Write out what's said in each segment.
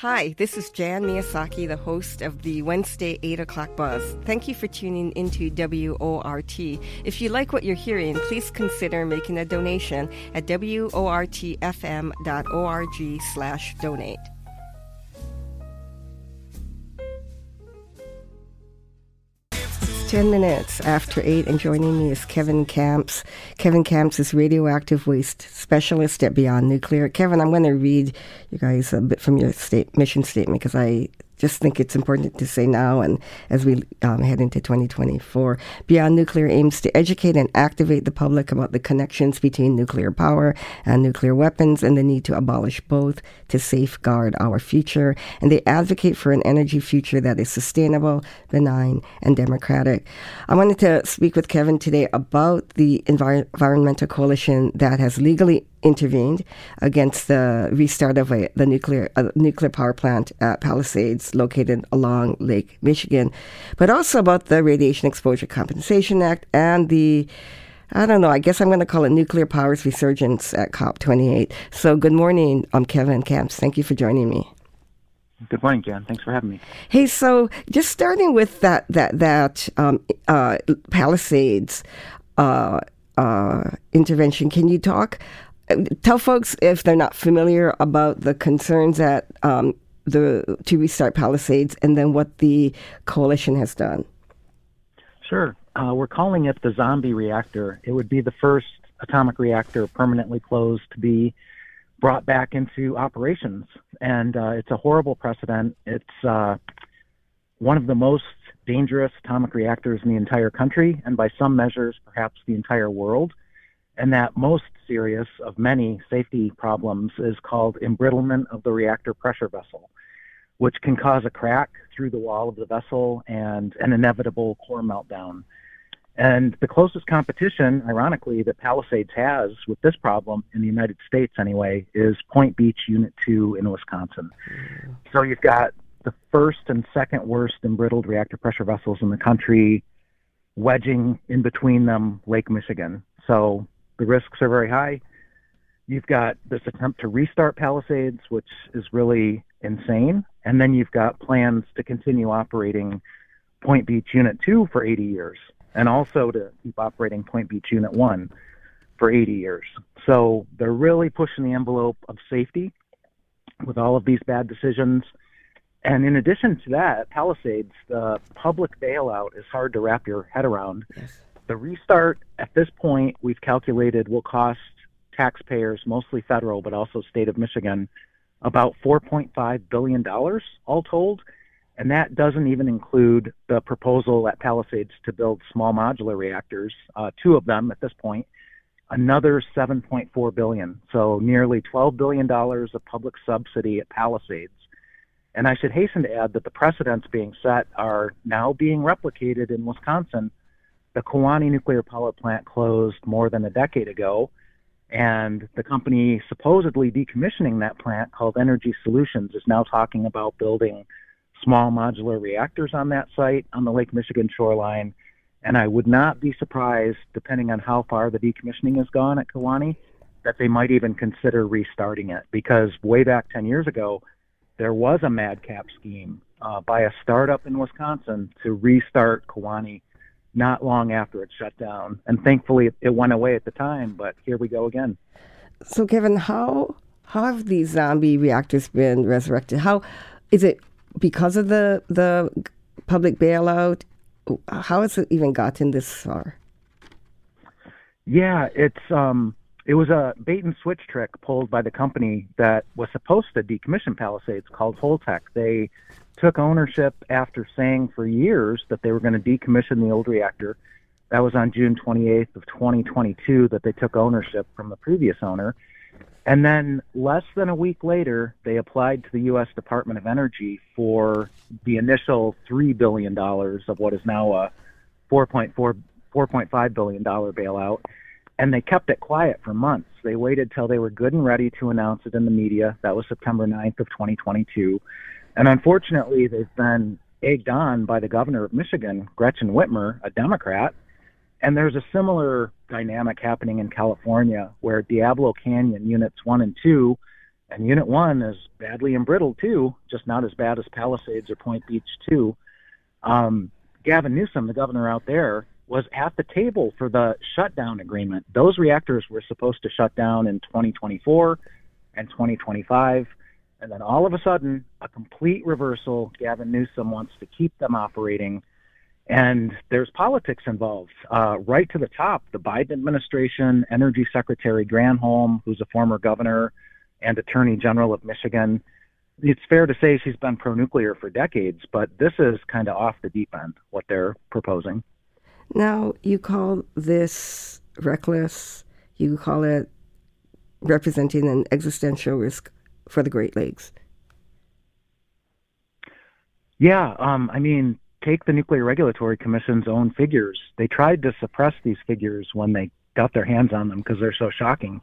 Hi, this is Jan Miyazaki, the host of the Wednesday 8 o'clock buzz. Thank you for tuning into WORT. If you like what you're hearing, please consider making a donation at wortfm.org slash donate. 10 minutes after 8, and joining me is Kevin Kamps. Kevin Kamps is radioactive waste specialist at Beyond Nuclear. Kevin, I'm going to read you guys a bit from your state mission statement because I just think it's important to say now and as we um, head into 2024. Beyond Nuclear aims to educate and activate the public about the connections between nuclear power and nuclear weapons and the need to abolish both to safeguard our future. And they advocate for an energy future that is sustainable, benign, and democratic. I wanted to speak with Kevin today about the Envir- Environmental Coalition that has legally intervened against the restart of a, the nuclear uh, nuclear power plant at Palisades, located along Lake Michigan, but also about the Radiation Exposure Compensation Act and the I don't know. I guess I'm going to call it nuclear powers resurgence at COP28. So, good morning. I'm Kevin Kamps. Thank you for joining me. Good morning, Jan. Thanks for having me. Hey, so just starting with that that that um, uh, Palisades uh, uh, intervention, can you talk tell folks if they're not familiar about the concerns at um, the to restart Palisades and then what the coalition has done. Sure. Uh, we're calling it the zombie reactor. It would be the first atomic reactor permanently closed to be brought back into operations. And uh, it's a horrible precedent. It's uh, one of the most dangerous atomic reactors in the entire country, and by some measures, perhaps the entire world and that most serious of many safety problems is called embrittlement of the reactor pressure vessel, which can cause a crack through the wall of the vessel and an inevitable core meltdown. And the closest competition, ironically, that Palisades has with this problem in the United States anyway, is Point Beach Unit 2 in Wisconsin. So you've got the first and second worst embrittled reactor pressure vessels in the country wedging in between them Lake Michigan. So the risks are very high. You've got this attempt to restart Palisades, which is really insane. And then you've got plans to continue operating Point Beach Unit 2 for 80 years and also to keep operating Point Beach Unit 1 for 80 years. So they're really pushing the envelope of safety with all of these bad decisions. And in addition to that, Palisades, the public bailout is hard to wrap your head around. Yes. The restart at this point we've calculated will cost taxpayers, mostly federal, but also state of Michigan, about $4.5 billion all told. And that doesn't even include the proposal at Palisades to build small modular reactors, uh, two of them at this point, another 7.4 billion. So nearly 12 billion dollars of public subsidy at Palisades. And I should hasten to add that the precedents being set are now being replicated in Wisconsin the Kewaunee nuclear power plant closed more than a decade ago, and the company supposedly decommissioning that plant called Energy Solutions is now talking about building small modular reactors on that site on the Lake Michigan shoreline. And I would not be surprised, depending on how far the decommissioning has gone at Kewaunee, that they might even consider restarting it because way back 10 years ago, there was a madcap scheme uh, by a startup in Wisconsin to restart Kewaunee not long after it shut down. And thankfully, it went away at the time, but here we go again. So, Kevin, how how have these zombie reactors been resurrected? How is it because of the the public bailout? How has it even gotten this far? Yeah, it's um, it was a bait and switch trick pulled by the company that was supposed to decommission Palisades called Holtec. They took ownership after saying for years that they were going to decommission the old reactor. That was on June 28th of 2022 that they took ownership from the previous owner. And then less than a week later, they applied to the U.S. Department of Energy for the initial $3 billion of what is now a $4.4, $4.5 billion bailout. And they kept it quiet for months. They waited till they were good and ready to announce it in the media. That was September 9th of 2022. And unfortunately, they've been egged on by the governor of Michigan, Gretchen Whitmer, a Democrat. And there's a similar dynamic happening in California where Diablo Canyon units one and two And Unit 1 is badly embrittled too, just not as bad as Palisades or Point Beach 2. Um, Gavin Newsom, the governor out there, was at the table for the shutdown agreement. Those reactors were supposed to shut down in 2024 and 2025. And then all of a sudden, a complete reversal. Gavin Newsom wants to keep them operating. And there's politics involved. Uh, right to the top, the Biden administration, Energy Secretary Granholm, who's a former governor and Attorney General of Michigan. It's fair to say she's been pro nuclear for decades, but this is kind of off the deep end, what they're proposing. Now, you call this reckless, you call it representing an existential risk for the Great Lakes. Yeah, um, I mean, take the Nuclear Regulatory Commission's own figures. They tried to suppress these figures when they got their hands on them because they're so shocking.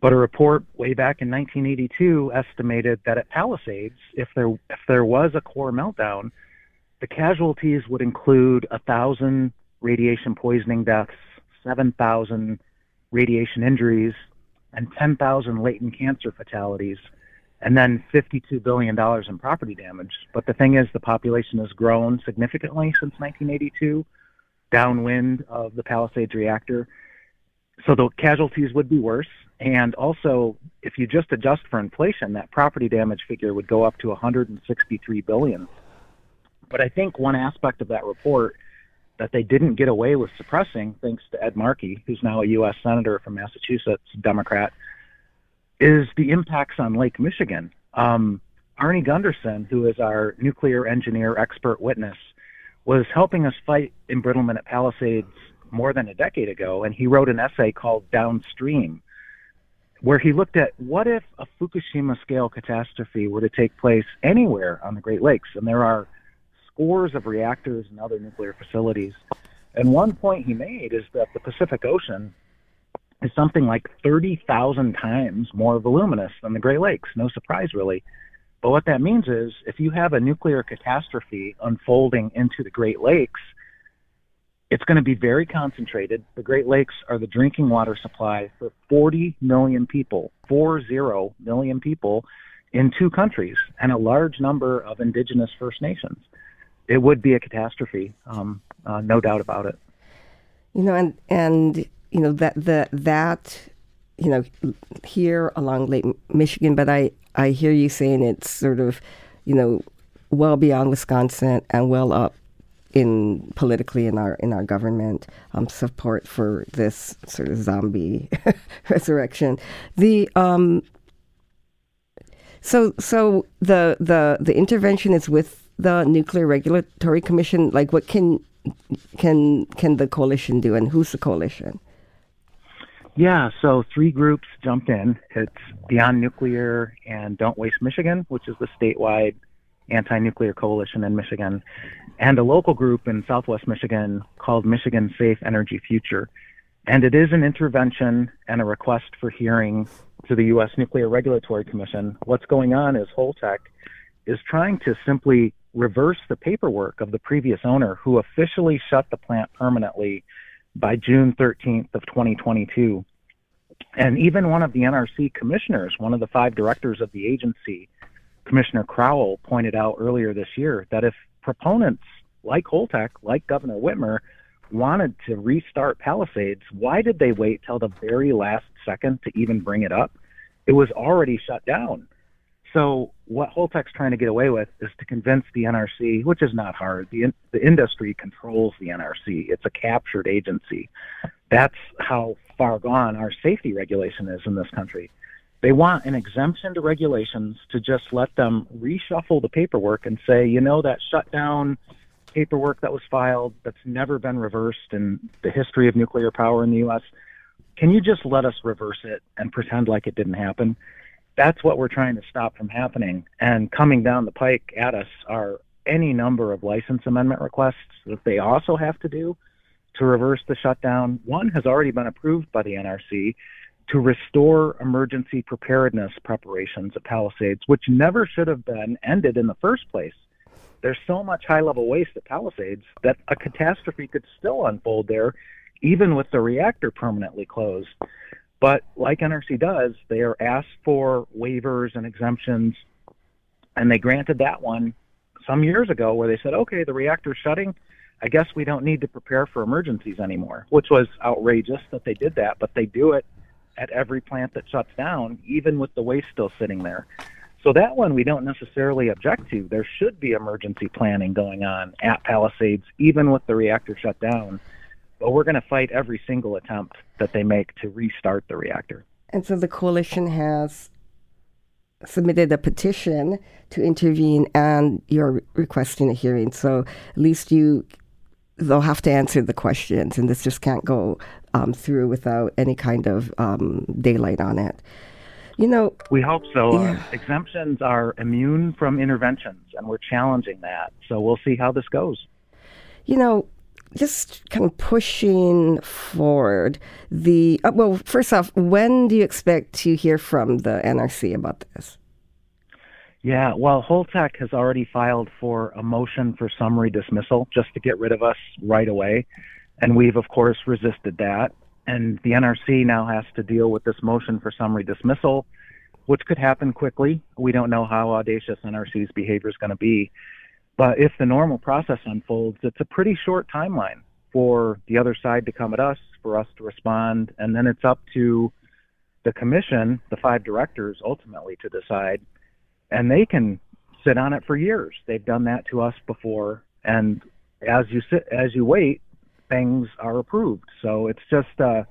But a report way back in 1982 estimated that at Palisades, if there if there was a core meltdown, the casualties would include a thousand radiation poisoning deaths, 7,000 radiation injuries, and 10,000 latent cancer fatalities, and then $52 billion in property damage. But the thing is, the population has grown significantly since 1982, downwind of the Palisades reactor. So the casualties would be worse. And also, if you just adjust for inflation, that property damage figure would go up to 163 billion. But I think one aspect of that report that they didn't get away with suppressing, thanks to Ed Markey, who's now a U.S. Senator from Massachusetts, Democrat, is the impacts on Lake Michigan. Um, Arnie Gundersen, who is our nuclear engineer expert witness, was helping us fight embrittlement at Palisades more than a decade ago, and he wrote an essay called Downstream, where he looked at what if a Fukushima scale catastrophe were to take place anywhere on the Great Lakes, and there are scores of reactors and other nuclear facilities. And one point he made is that the Pacific Ocean is something like 30,000 times more voluminous than the Great Lakes. No surprise, really. But what that means is if you have a nuclear catastrophe unfolding into the Great Lakes, it's going to be very concentrated. The Great Lakes are the drinking water supply for 40 million people, 40 million people in two countries, and a large number of indigenous First Nations it would be a catastrophe, um, uh, no doubt about it. You know, and and you know that that that you know here along Lake Michigan, but I I hear you saying it's sort of you know well beyond Wisconsin and well up in politically in our in our government um, support for this sort of zombie resurrection. The um, so so the the the intervention is with the Nuclear Regulatory Commission? Like, what can can can the coalition do, and who's the coalition? Yeah, so three groups jumped in. It's Beyond Nuclear and Don't Waste Michigan, which is the statewide anti-nuclear coalition in Michigan, and a local group in Southwest Michigan called Michigan Safe Energy Future. And it is an intervention and a request for hearing to the U.S. Nuclear Regulatory Commission. What's going on is Holtec is trying to simply reverse the paperwork of the previous owner who officially shut the plant permanently by June 13th of 2022. And even one of the NRC commissioners, one of the five directors of the agency, Commissioner Crowell, pointed out earlier this year that if proponents like Holtec, like Governor Whitmer, wanted to restart Palisades, why did they wait till the very last second to even bring it up? It was already shut down. So what Holtec's trying to get away with is to convince the NRC, which is not hard. The the industry controls the NRC. It's a captured agency. That's how far gone our safety regulation is in this country. They want an exemption to regulations to just let them reshuffle the paperwork and say, you know, that shutdown paperwork that was filed that's never been reversed in the history of nuclear power in the U.S. Can you just let us reverse it and pretend like it didn't happen? That's what we're trying to stop from happening. And coming down the pike at us are any number of license amendment requests that they also have to do to reverse the shutdown. One has already been approved by the NRC to restore emergency preparedness preparations at Palisades, which never should have been ended in the first place. There's so much high level waste at Palisades that a catastrophe could still unfold there, even with the reactor permanently closed. But like NRC does, they are asked for waivers and exemptions, and they granted that one some years ago where they said, okay, the reactor's shutting. I guess we don't need to prepare for emergencies anymore, which was outrageous that they did that, but they do it at every plant that shuts down, even with the waste still sitting there. So that one we don't necessarily object to. There should be emergency planning going on at Palisades, even with the reactor shut down. But we're going to fight every single attempt that they make to restart the reactor. And so the coalition has submitted a petition to intervene, and you're requesting a hearing. So at least you they'll have to answer the questions, and this just can't go um, through without any kind of um, daylight on it. You know, we hope so. Yeah. Uh, exemptions are immune from interventions, and we're challenging that. So we'll see how this goes. You know, just kind of pushing forward the uh, well. First off, when do you expect to hear from the NRC about this? Yeah, well, Holtec has already filed for a motion for summary dismissal just to get rid of us right away. And we've, of course, resisted that. And the NRC now has to deal with this motion for summary dismissal, which could happen quickly. We don't know how audacious NRC's behavior is going to be. But if the normal process unfolds, it's a pretty short timeline for the other side to come at us, for us to respond, and then it's up to the commission, the five directors, ultimately to decide and they can sit on it for years. They've done that to us before, and as you sit, as you wait, things are approved. So it's just, uh,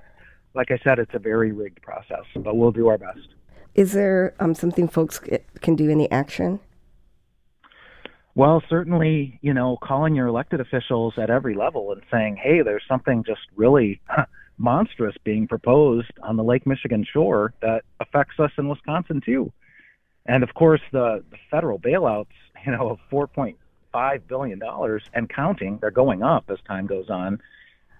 like I said, it's a very rigged process, but we'll do our best. Is there um, something folks can do? in the action? Well, certainly, you know, calling your elected officials at every level and saying, "Hey, there's something just really." monstrous being proposed on the Lake Michigan shore that affects us in Wisconsin too. And of course, the, the federal bailouts, you know, of 4.5 billion dollars and counting, they're going up as time goes on.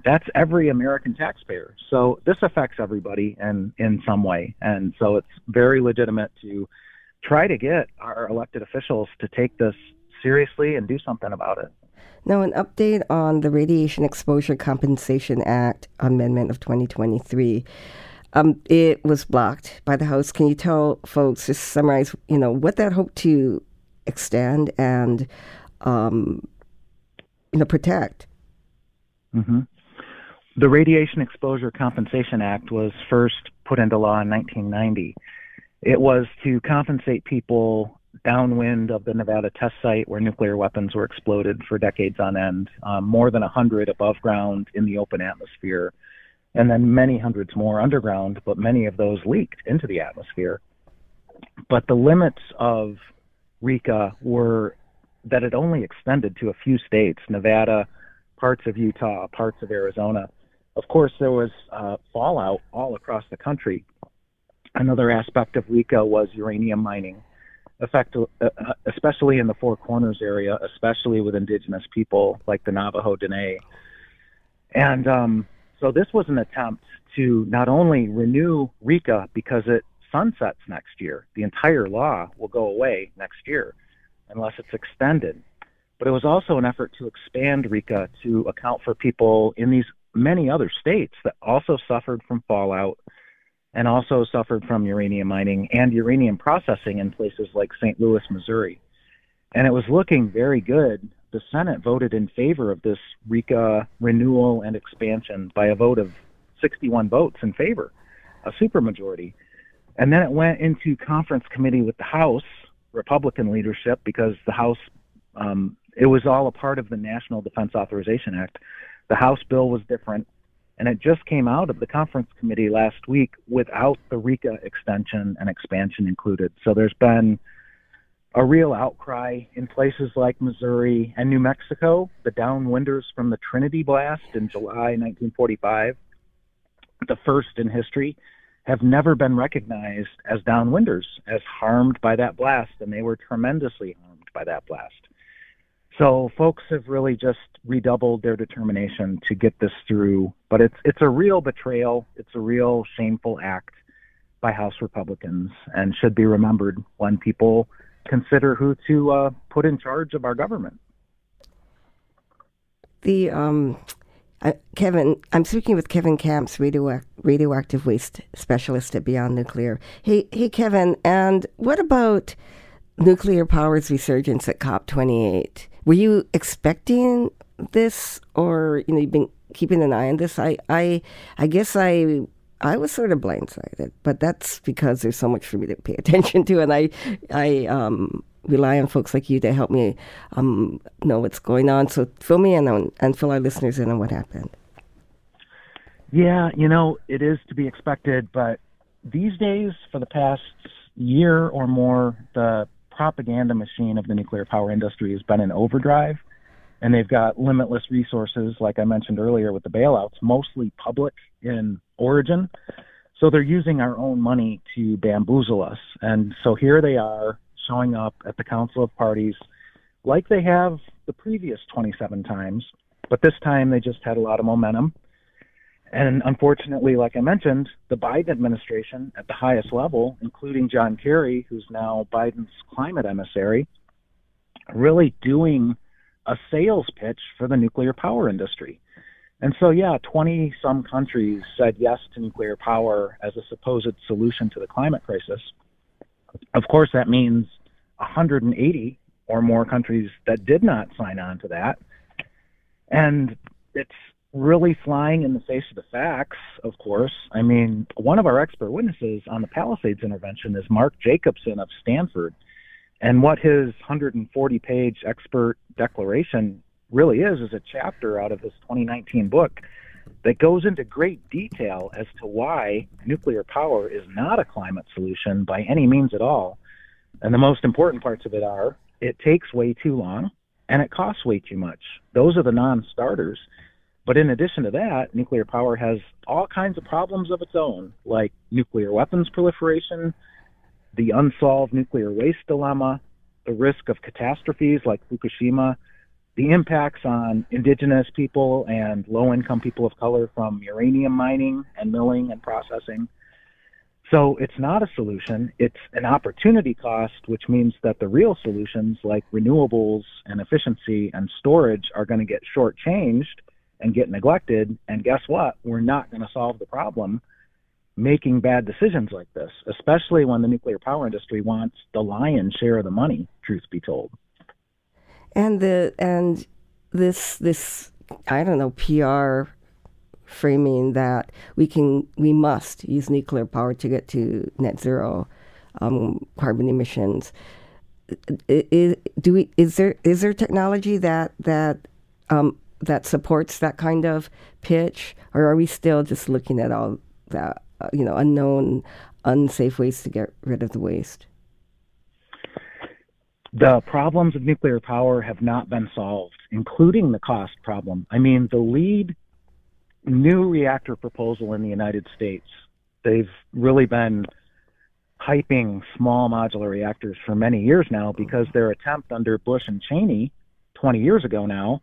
That's every American taxpayer. So this affects everybody in in some way, and so it's very legitimate to try to get our elected officials to take this seriously and do something about it. Now, an update on the Radiation Exposure Compensation Act Amendment of 2023. Um, it was blocked by the House. Can you tell folks, just summarize, you know, what that hoped to extend and, um, you know, protect? Mm-hmm. The Radiation Exposure Compensation Act was first put into law in 1990. It was to compensate people downwind of the Nevada test site where nuclear weapons were exploded for decades on end, um, more than 100 above ground in the open atmosphere and then many hundreds more underground, but many of those leaked into the atmosphere. But the limits of RECA were that it only extended to a few states Nevada, parts of Utah, parts of Arizona. Of course, there was uh, fallout all across the country. Another aspect of RECA was uranium mining, effect, uh, uh, especially in the Four Corners area, especially with indigenous people like the Navajo Dene. And um, so this was an attempt to not only renew RECA because it sunsets next year, the entire law will go away next year unless it's extended. But it was also an effort to expand RECA to account for people in these many other states that also suffered from fallout and also suffered from uranium mining and uranium processing in places like St. Louis, Missouri. And it was looking very good the Senate voted in favor of this RECA renewal and expansion by a vote of 61 votes in favor, a supermajority. And then it went into conference committee with the House Republican leadership because the House, um, it was all a part of the National Defense Authorization Act. The House bill was different, and it just came out of the conference committee last week without the RECA extension and expansion included. So there's been a real outcry in places like Missouri and New Mexico. The downwinders from the Trinity blast in July 1945, the first in history, have never been recognized as downwinders, as harmed by that blast, and they were tremendously harmed by that blast. So folks have really just redoubled their determination to get this through, but it's it's a real betrayal. It's a real shameful act by House Republicans and should be remembered when people consider who to uh, put in charge of our government. The um, Uh, Kevin, I'm speaking with Kevin Kamps, radio, radioactive waste specialist at Beyond Nuclear. Hey, hey, Kevin, and what about nuclear power's resurgence at COP28? Were you expecting this, or you know, you've been keeping an eye on this? I, I, I guess I I was sort of blindsided, but that's because there's so much for me to pay attention to, and I, I um, rely on folks like you to help me um, know what's going on. So fill me in on and fill our listeners in on what happened. Yeah, you know, it is to be expected, but these days, for the past year or more, the propaganda machine of the nuclear power industry has been in overdrive, and they've got limitless resources, like I mentioned earlier with the bailouts, mostly public in origin. So they're using our own money to bamboozle us. And so here they are showing up at the Council of Parties like they have the previous 27 times, but this time they just had a lot of momentum. And unfortunately, like I mentioned, the Biden administration at the highest level, including John Kerry, who's now Biden's climate emissary, really doing a sales pitch for the nuclear power industry. And so, yeah, 20 some countries said yes to nuclear power as a supposed solution to the climate crisis. Of course, that means 180 or more countries that did not sign on to that. And it's really flying in the face of the facts, of course. I mean, one of our expert witnesses on the Palisades intervention is Mark Jacobson of Stanford. And what his 140 page expert declaration really is, is a chapter out of his 2019 book that goes into great detail as to why nuclear power is not a climate solution by any means at all. And the most important parts of it are it takes way too long and it costs way too much. Those are the non starters. But in addition to that, nuclear power has all kinds of problems of its own, like nuclear weapons proliferation, the unsolved nuclear waste dilemma, the risk of catastrophes like Fukushima, the impacts on indigenous people and low income people of color from uranium mining and milling and processing. So it's not a solution, it's an opportunity cost, which means that the real solutions like renewables and efficiency and storage are going to get shortchanged and get neglected. And guess what? We're not going to solve the problem making bad decisions like this, especially when the nuclear power industry wants the lion's share of the money, truth be told. And the and this this I don't know PR framing that we can we must use nuclear power to get to net zero um, carbon emissions. Is, do we is there is there technology that that um, that supports that kind of pitch, or are we still just looking at all that uh, you know unknown, unsafe ways to get rid of the waste? The problems of nuclear power have not been solved, including the cost problem. I mean, the lead new reactor proposal in the United States. They've really been hyping small modular reactors for many years now because their attempt under Bush and Cheney 20 years ago now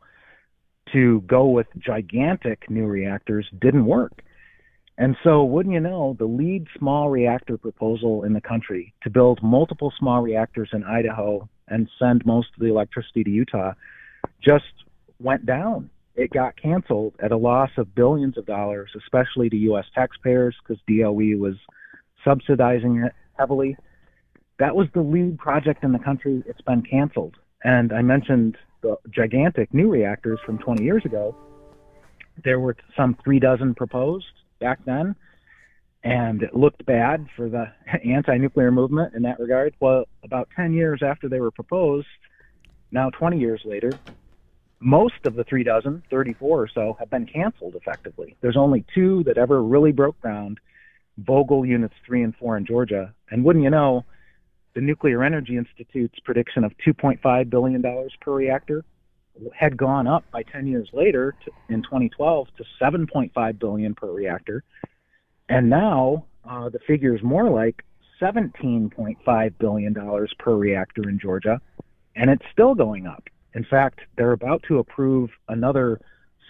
to go with gigantic new reactors didn't work. And so, wouldn't you know, the lead small reactor proposal in the country to build multiple small reactors in Idaho and send most of the electricity to Utah just went down it got canceled at a loss of billions of dollars, especially to U.S. taxpayers because DOE was subsidizing it heavily. That was the lead project in the country. It's been canceled. And I mentioned the gigantic new reactors from 20 years ago. There were some three dozen proposed back then, and it looked bad for the anti nuclear movement in that regard. Well, about 10 years after they were proposed, now 20 years later, most of the three dozen, 34 or so, have been canceled effectively. There's only two that ever really broke ground Vogtle Units 3 and 4 in Georgia. And wouldn't you know, the Nuclear Energy Institute's prediction of $2.5 billion per reactor had gone up by 10 years later to, in 2012 to 7.5 billion per reactor. And now uh, the figure is more like 17.5 billion dollars per reactor in Georgia, and it's still going up. In fact, they're about to approve another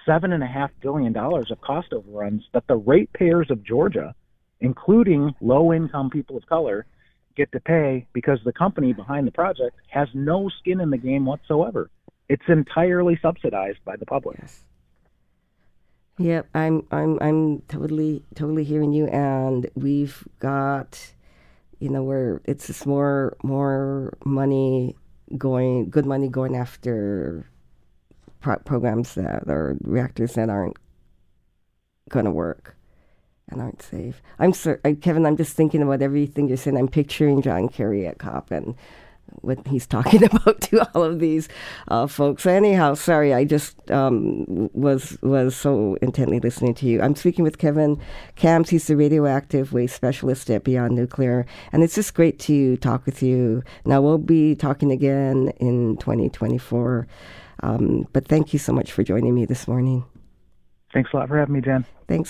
$7.5 billion of cost overruns that the ratepayers of Georgia, including low income people of color, get to pay because the company behind the project has no skin in the game whatsoever. It's entirely subsidized by the public. Yes. Yep, I'm I'm I'm totally totally hearing you, and we've got, you know, where it's just more more money going, good money going after pro- programs that or reactors that aren't going to work and aren't safe. I'm sorry, Kevin. I'm just thinking about everything you're saying. I'm picturing John Kerry at COP and what he's talking about to all of these uh, folks. Anyhow, sorry, I just um, was was so intently listening to you. I'm speaking with Kevin Kamps. He's the radioactive waste specialist at Beyond Nuclear, and it's just great to talk with you. Now we'll be talking again in 2024, um, but thank you so much for joining me this morning. Thanks a lot for having me, Jen. Thanks.